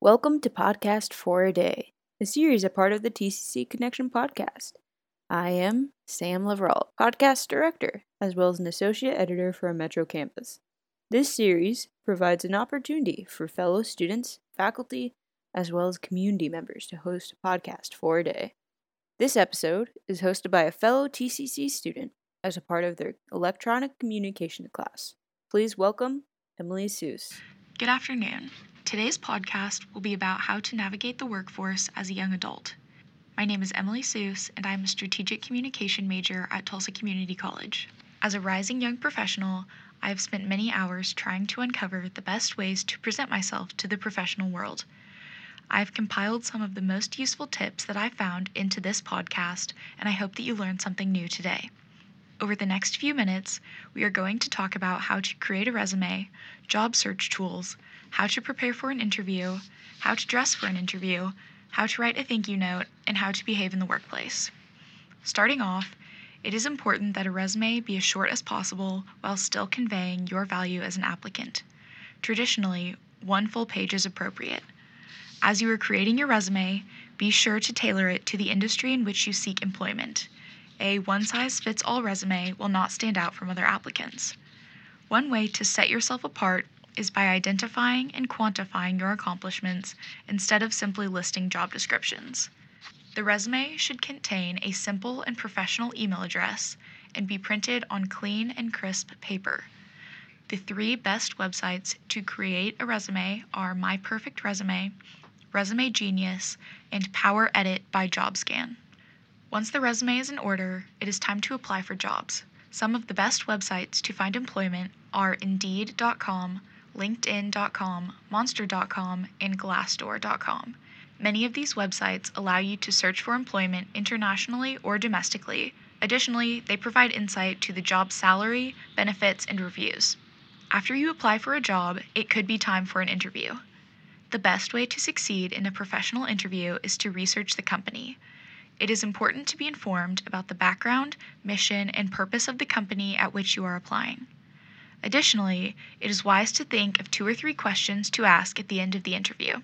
Welcome to Podcast for a Day, a series a part of the TCC Connection podcast. I am Sam Levrault, podcast director, as well as an associate editor for a Metro campus. This series provides an opportunity for fellow students, faculty, as well as community members to host a podcast for a day. This episode is hosted by a fellow TCC student as a part of their electronic communication class. Please welcome Emily Suse. Good afternoon. Today's podcast will be about how to navigate the workforce as a young adult. My name is Emily Suse, and I'm a strategic communication major at Tulsa Community College. As a rising young professional, I have spent many hours trying to uncover the best ways to present myself to the professional world. I've compiled some of the most useful tips that I found into this podcast, and I hope that you learned something new today. Over the next few minutes, we are going to talk about how to create a resume, job search tools, how to prepare for an interview, how to dress for an interview, how to write a thank you note, and how to behave in the workplace. Starting off, it is important that a resume be as short as possible while still conveying your value as an applicant. Traditionally, one full page is appropriate. As you are creating your resume, be sure to tailor it to the industry in which you seek employment. A one size fits all resume will not stand out from other applicants. One way to set yourself apart is by identifying and quantifying your accomplishments instead of simply listing job descriptions. The resume should contain a simple and professional email address and be printed on clean and crisp paper. The three best websites to create a resume are My Perfect Resume, Resume Genius, and Power Edit by JobScan. Once the resume is in order, it is time to apply for jobs. Some of the best websites to find employment are Indeed.com, LinkedIn.com, Monster.com, and Glassdoor.com. Many of these websites allow you to search for employment internationally or domestically. Additionally, they provide insight to the job salary, benefits, and reviews. After you apply for a job, it could be time for an interview. The best way to succeed in a professional interview is to research the company. It is important to be informed about the background, mission, and purpose of the company at which you are applying. Additionally, it is wise to think of two or three questions to ask at the end of the interview.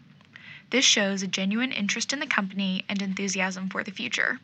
This shows a genuine interest in the company and enthusiasm for the future.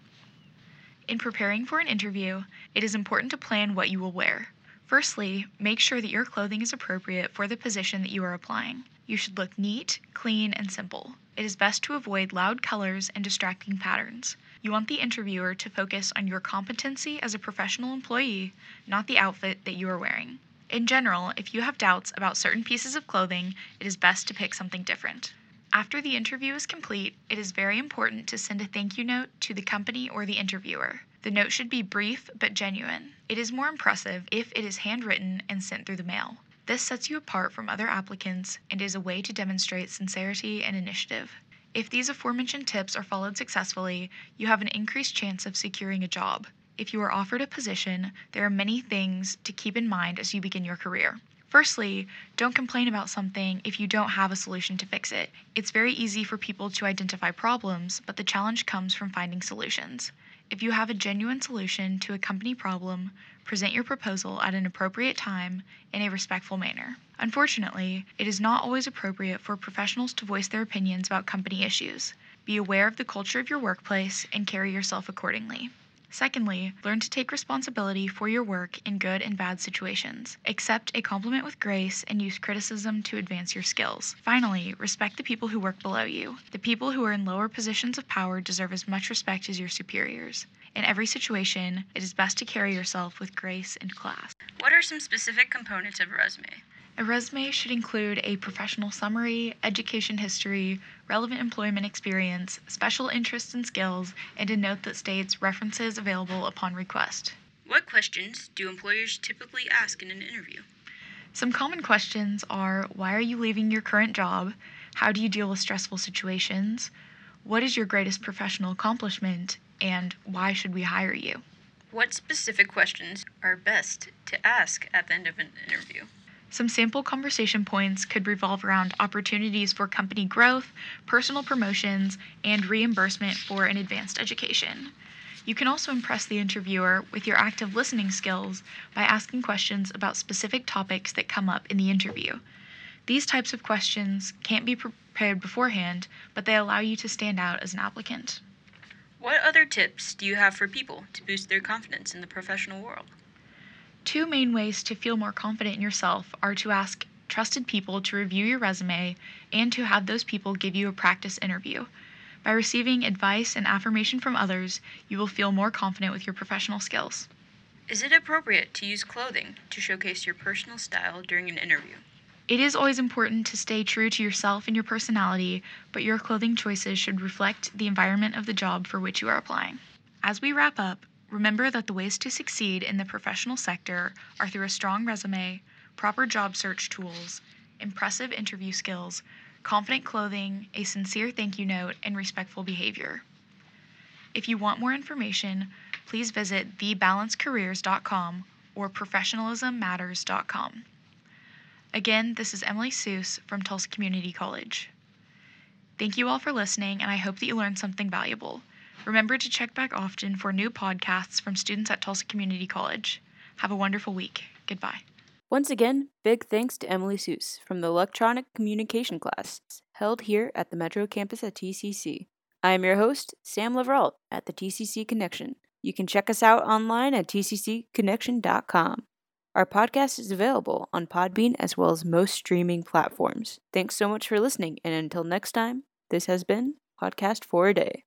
In preparing for an interview, it is important to plan what you will wear. Firstly, make sure that your clothing is appropriate for the position that you are applying. You should look neat, clean, and simple. It is best to avoid loud colors and distracting patterns. You want the interviewer to focus on your competency as a professional employee, not the outfit that you are wearing. In general, if you have doubts about certain pieces of clothing, it is best to pick something different. After the interview is complete, it is very important to send a thank you note to the company or the interviewer. The note should be brief but genuine. It is more impressive if it is handwritten and sent through the mail. This sets you apart from other applicants and is a way to demonstrate sincerity and initiative. If these aforementioned tips are followed successfully, you have an increased chance of securing a job if you are offered a position, there are many things to keep in mind as you begin your career. Firstly, don't complain about something if you don't have a solution to fix it. It's very easy for people to identify problems, but the challenge comes from finding solutions. If you have a genuine solution to a company problem, present your proposal at an appropriate time in a respectful manner. Unfortunately, it is not always appropriate for professionals to voice their opinions about company issues. Be aware of the culture of your workplace and carry yourself accordingly. Secondly, learn to take responsibility for your work in good and bad situations. Accept a compliment with grace and use criticism to advance your skills. Finally, respect the people who work below you. The people who are in lower positions of power deserve as much respect as your superiors. In every situation, it is best to carry yourself with grace and class. What are some specific components of a resume? A resume should include a professional summary, education history, relevant employment experience, special interests and skills, and a note that states references available upon request. What questions do employers typically ask in an interview? Some common questions are Why are you leaving your current job? How do you deal with stressful situations? What is your greatest professional accomplishment? And why should we hire you? What specific questions are best to ask at the end of an interview? Some sample conversation points could revolve around opportunities for company growth, personal promotions, and reimbursement for an advanced education. You can also impress the interviewer with your active listening skills by asking questions about specific topics that come up in the interview. These types of questions can't be prepared beforehand, but they allow you to stand out as an applicant. What other tips do you have for people to boost their confidence in the professional world? Two main ways to feel more confident in yourself are to ask trusted people to review your resume and to have those people give you a practice interview. By receiving advice and affirmation from others, you will feel more confident with your professional skills. Is it appropriate to use clothing to showcase your personal style during an interview? It is always important to stay true to yourself and your personality, but your clothing choices should reflect the environment of the job for which you are applying. As we wrap up, remember that the ways to succeed in the professional sector are through a strong resume, proper job search tools, impressive interview skills, confident clothing, a sincere thank you note, and respectful behavior. If you want more information, please visit thebalancecareers.com or professionalismmatters.com. Again, this is Emily Suse from Tulsa Community College. Thank you all for listening, and I hope that you learned something valuable. Remember to check back often for new podcasts from students at Tulsa Community College. Have a wonderful week. Goodbye. Once again, big thanks to Emily Suse from the Electronic Communication class held here at the Metro campus at TCC. I am your host, Sam Levrault at the TCC Connection. You can check us out online at tccconnection.com. Our podcast is available on Podbean as well as most streaming platforms. Thanks so much for listening, and until next time, this has been Podcast for a Day.